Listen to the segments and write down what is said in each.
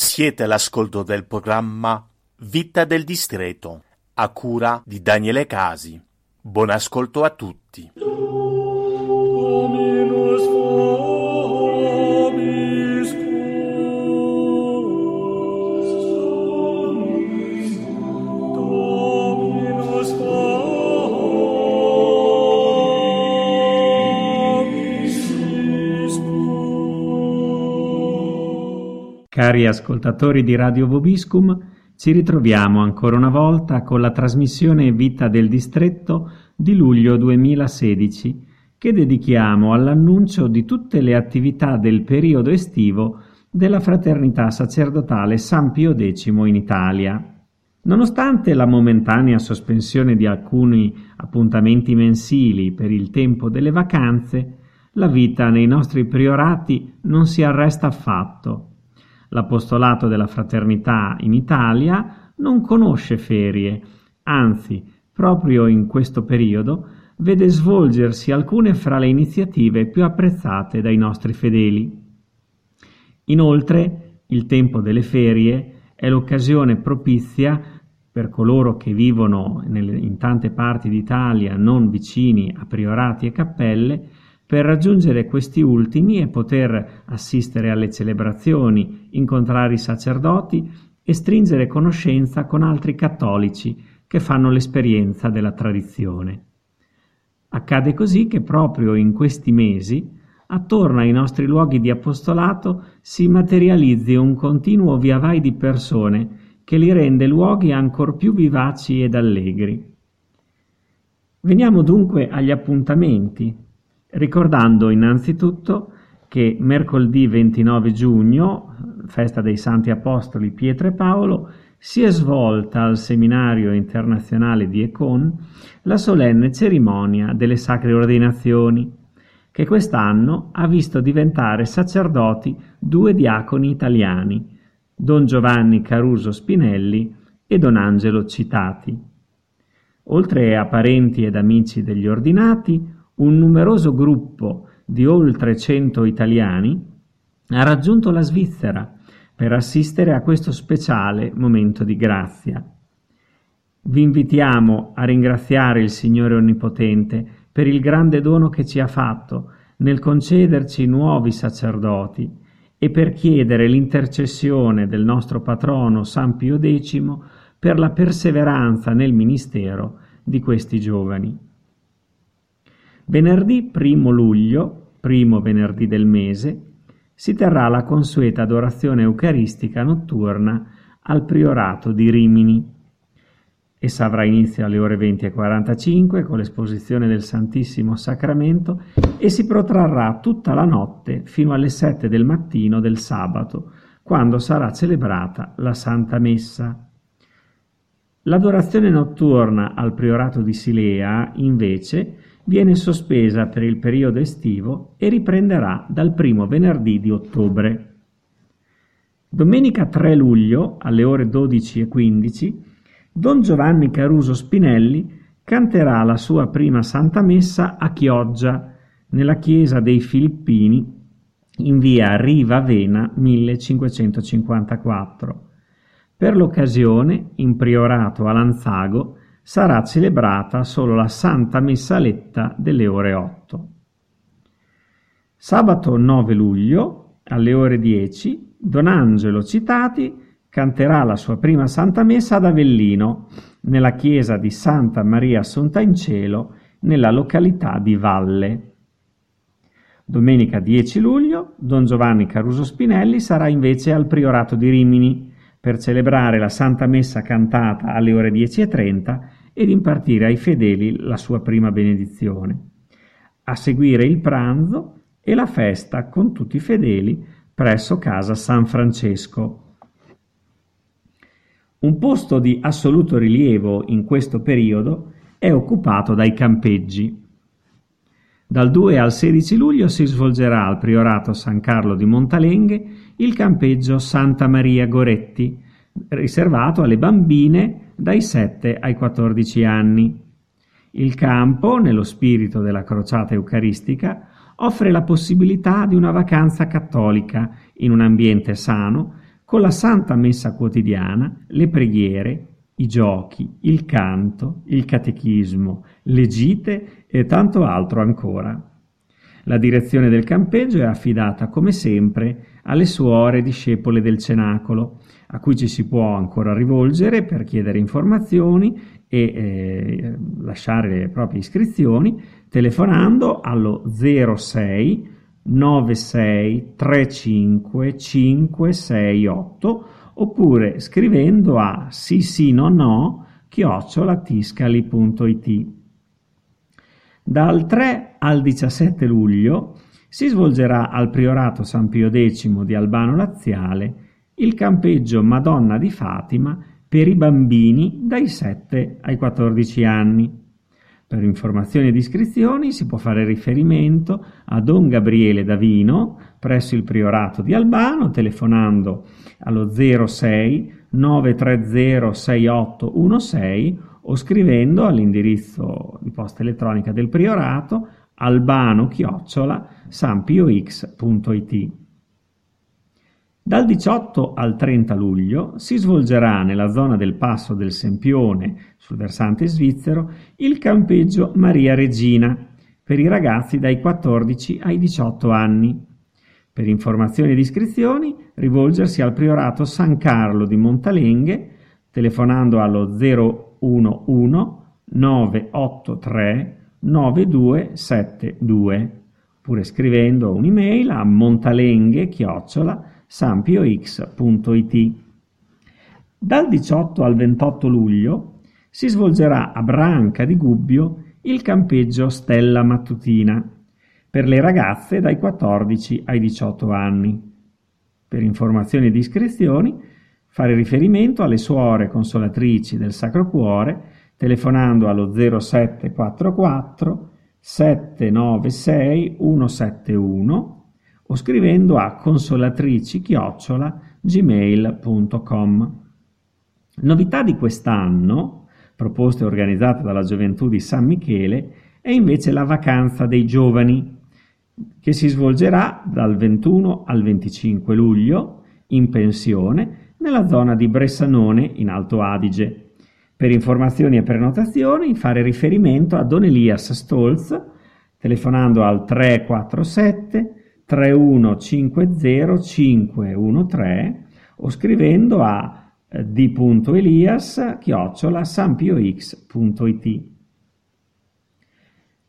Siete all'ascolto del programma Vita del Distreto, a cura di Daniele Casi. Buon ascolto a tutti. Cari ascoltatori di Radio Vobiscum, ci ritroviamo ancora una volta con la trasmissione Vita del Distretto di luglio 2016 che dedichiamo all'annuncio di tutte le attività del periodo estivo della Fraternità Sacerdotale San Pio X in Italia. Nonostante la momentanea sospensione di alcuni appuntamenti mensili per il tempo delle vacanze, la vita nei nostri priorati non si arresta affatto. L'apostolato della fraternità in Italia non conosce ferie, anzi, proprio in questo periodo vede svolgersi alcune fra le iniziative più apprezzate dai nostri fedeli. Inoltre, il tempo delle ferie è l'occasione propizia per coloro che vivono in tante parti d'Italia non vicini a priorati e cappelle per raggiungere questi ultimi e poter assistere alle celebrazioni, incontrare i sacerdoti e stringere conoscenza con altri cattolici che fanno l'esperienza della tradizione. Accade così che proprio in questi mesi, attorno ai nostri luoghi di apostolato, si materializzi un continuo viavai di persone che li rende luoghi ancor più vivaci ed allegri. Veniamo dunque agli appuntamenti, ricordando innanzitutto che mercoledì 29 giugno, festa dei Santi Apostoli Pietro e Paolo, si è svolta al Seminario Internazionale di Econ la solenne cerimonia delle Sacre Ordinazioni, che quest'anno ha visto diventare sacerdoti due diaconi italiani, Don Giovanni Caruso Spinelli e Don Angelo Citati. Oltre a parenti ed amici degli ordinati, un numeroso gruppo di oltre cento italiani ha raggiunto la Svizzera per assistere a questo speciale momento di grazia. Vi invitiamo a ringraziare il Signore Onnipotente per il grande dono che ci ha fatto nel concederci nuovi sacerdoti e per chiedere l'intercessione del nostro patrono San Pio X per la perseveranza nel ministero di questi giovani. Venerdì primo luglio, primo venerdì del mese, si terrà la consueta adorazione eucaristica notturna al Priorato di Rimini. Essa avrà inizio alle ore 20.45 con l'esposizione del Santissimo Sacramento e si protrarrà tutta la notte fino alle 7 del mattino del sabato, quando sarà celebrata la Santa Messa. L'adorazione notturna al Priorato di Silea, invece, viene sospesa per il periodo estivo e riprenderà dal primo venerdì di ottobre. Domenica 3 luglio, alle ore 12.15, Don Giovanni Caruso Spinelli canterà la sua prima Santa Messa a Chioggia, nella chiesa dei Filippini, in via Riva Vena 1554. Per l'occasione, in priorato a Lanzago, sarà celebrata solo la Santa Messaletta delle ore 8. Sabato 9 luglio, alle ore 10, Don Angelo Citati canterà la sua prima Santa Messa ad Avellino, nella chiesa di Santa Maria Assunta in Cielo, nella località di Valle. Domenica 10 luglio, Don Giovanni Caruso Spinelli sarà invece al Priorato di Rimini per celebrare la Santa Messa cantata alle ore 10.30 ed impartire ai fedeli la sua prima benedizione. A seguire il pranzo e la festa con tutti i fedeli presso casa San Francesco. Un posto di assoluto rilievo in questo periodo è occupato dai campeggi. Dal 2 al 16 luglio si svolgerà al Priorato San Carlo di Montalenghe il campeggio Santa Maria Goretti, riservato alle bambine dai 7 ai 14 anni. Il campo, nello spirito della crociata eucaristica, offre la possibilità di una vacanza cattolica in un ambiente sano, con la Santa Messa quotidiana, le preghiere, i giochi, il canto, il catechismo, le gite e tanto altro ancora. La direzione del campeggio è affidata come sempre alle suore discepole del Cenacolo, a cui ci si può ancora rivolgere per chiedere informazioni e eh, lasciare le proprie iscrizioni telefonando allo 06 96 35 568 oppure scrivendo a sì sì no no chiocciolatiscali.it. Dal 3 al 17 luglio si svolgerà al Priorato San Pio X di Albano Laziale il campeggio Madonna di Fatima per i bambini dai 7 ai 14 anni. Per informazioni ed iscrizioni si può fare riferimento a Don Gabriele Davino presso il Priorato di Albano telefonando allo 06 930 6816 o scrivendo all'indirizzo di posta elettronica del Priorato albano chiocciola sampiox.it. Dal 18 al 30 luglio si svolgerà nella zona del Passo del Sempione, sul versante svizzero, il campeggio Maria Regina per i ragazzi dai 14 ai 18 anni. Per informazioni ed iscrizioni rivolgersi al Priorato San Carlo di Montalenghe telefonando allo 011 983 9272 oppure scrivendo un'email a montalenghe chiocciola sampiox.it. Dal 18 al 28 luglio si svolgerà a Branca di Gubbio il campeggio Stella Mattutina per le ragazze dai 14 ai 18 anni. Per informazioni ed iscrizioni fare riferimento alle suore consolatrici del Sacro Cuore telefonando allo 0744 796 171 o scrivendo a consolatrici-gmail.com. Novità di quest'anno, proposta e organizzata dalla Gioventù di San Michele, è invece la vacanza dei giovani, che si svolgerà dal 21 al 25 luglio in pensione nella zona di Bressanone in Alto Adige. Per informazioni e prenotazioni fare riferimento a Don Elias Stolz telefonando al 347 3150513 o scrivendo a eh, d.elias chiocciola sampiox.it.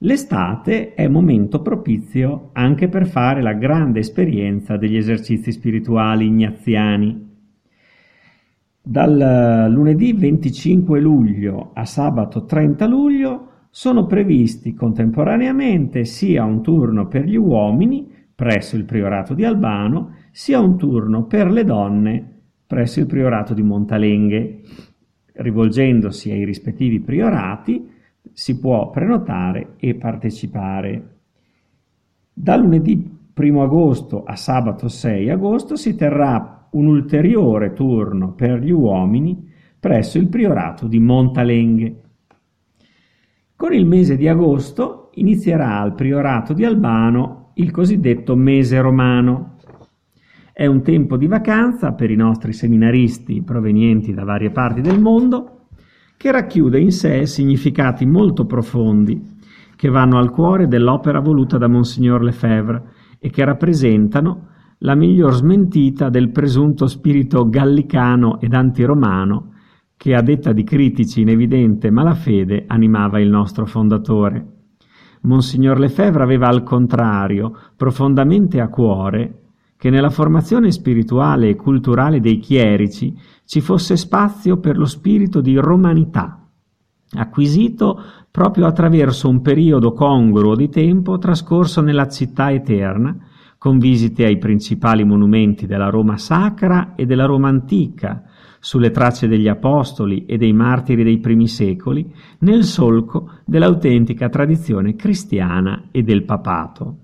L'estate è momento propizio anche per fare la grande esperienza degli esercizi spirituali ignaziani. Dal lunedì 25 luglio a sabato 30 luglio sono previsti contemporaneamente sia un turno per gli uomini presso il priorato di Albano, sia un turno per le donne presso il priorato di Montalenghe. Rivolgendosi ai rispettivi priorati si può prenotare e partecipare. Da lunedì 1 agosto a sabato 6 agosto si terrà un ulteriore turno per gli uomini presso il priorato di Montalenghe. Con il mese di agosto inizierà al priorato di Albano il cosiddetto mese romano. È un tempo di vacanza per i nostri seminaristi provenienti da varie parti del mondo che racchiude in sé significati molto profondi che vanno al cuore dell'opera voluta da Monsignor Lefebvre e che rappresentano la miglior smentita del presunto spirito gallicano ed antiromano che a detta di critici in evidente malafede animava il nostro fondatore. Monsignor Lefebvre aveva al contrario profondamente a cuore che nella formazione spirituale e culturale dei chierici ci fosse spazio per lo spirito di romanità, acquisito proprio attraverso un periodo congruo di tempo trascorso nella città eterna, con visite ai principali monumenti della Roma sacra e della Roma antica, sulle tracce degli apostoli e dei martiri dei primi secoli, nel solco dell'autentica tradizione cristiana e del papato.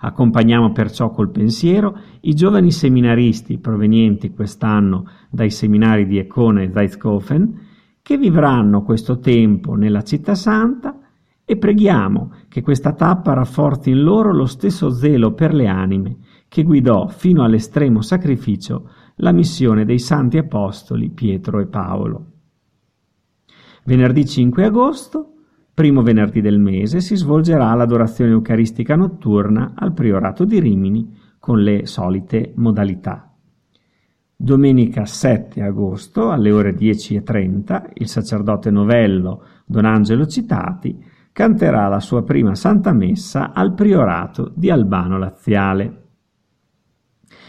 Accompagniamo perciò col pensiero i giovani seminaristi provenienti quest'anno dai seminari di Econa e Zeitskofen, che vivranno questo tempo nella città santa e preghiamo che questa tappa rafforzi in loro lo stesso zelo per le anime che guidò fino all'estremo sacrificio la missione dei santi apostoli Pietro e Paolo. Venerdì 5 agosto, primo venerdì del mese, si svolgerà l'adorazione eucaristica notturna al Priorato di Rimini con le solite modalità. Domenica 7 agosto alle ore 10.30 il sacerdote novello Don Angelo Citati canterà la sua prima Santa Messa al Priorato di Albano Laziale.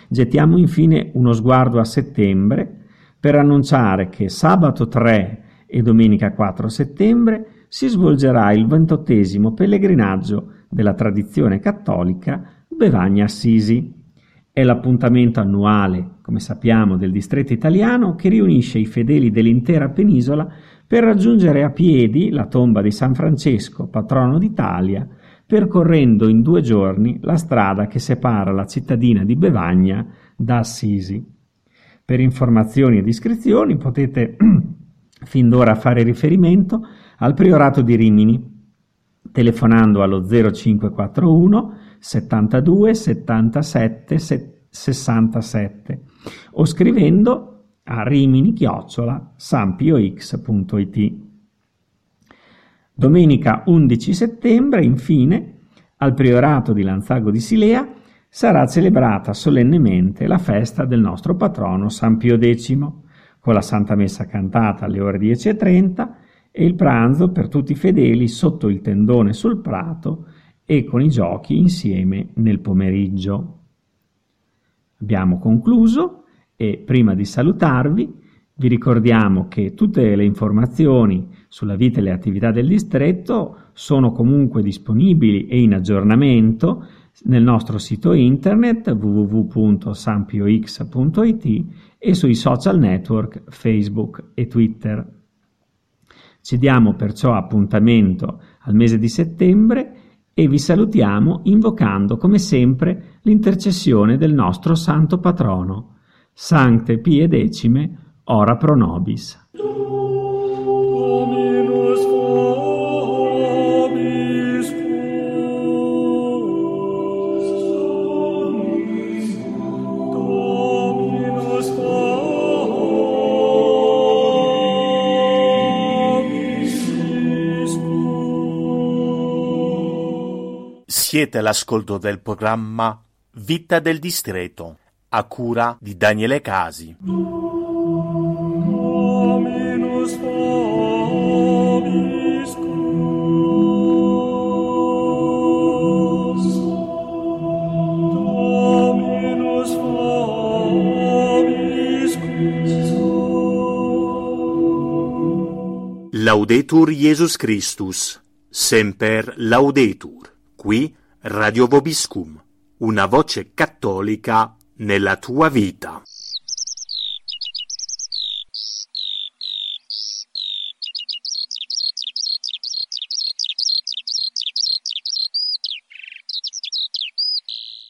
Gettiamo infine uno sguardo a settembre per annunciare che sabato 3 e domenica 4 settembre si svolgerà il ventottesimo pellegrinaggio della tradizione cattolica Bevagna Assisi. È l'appuntamento annuale, come sappiamo, del distretto italiano che riunisce i fedeli dell'intera penisola per raggiungere a piedi la tomba di San Francesco, patrono d'Italia, percorrendo in due giorni la strada che separa la cittadina di Bevagna da Assisi. Per informazioni ed iscrizioni potete fin d'ora fare riferimento al Priorato di Rimini, telefonando allo 0541 72 77 67 o scrivendo a rimini-sampiox.it. Domenica 11 settembre, infine, al Priorato di Lanzago di Silea sarà celebrata solennemente la festa del nostro patrono San Pio X, con la Santa Messa cantata alle ore 10.30 e il pranzo per tutti i fedeli sotto il tendone sul prato e con i giochi insieme nel pomeriggio. Abbiamo concluso e prima di salutarvi vi ricordiamo che tutte le informazioni sulla vita e le attività del distretto sono comunque disponibili e in aggiornamento nel nostro sito internet www.sampiox.it e sui social network Facebook e Twitter. Ci diamo perciò appuntamento al mese di settembre e vi salutiamo invocando come sempre l'intercessione del nostro santo patrono. Sancte Pie Decime, ora pro nobis. Siete all'ascolto del programma Vita del Distretto, a cura di Daniele Casi. Laudetur Jesus Christus, semper laudetur. Qui Radio Vobiscum, una voce cattolica nella tua vita.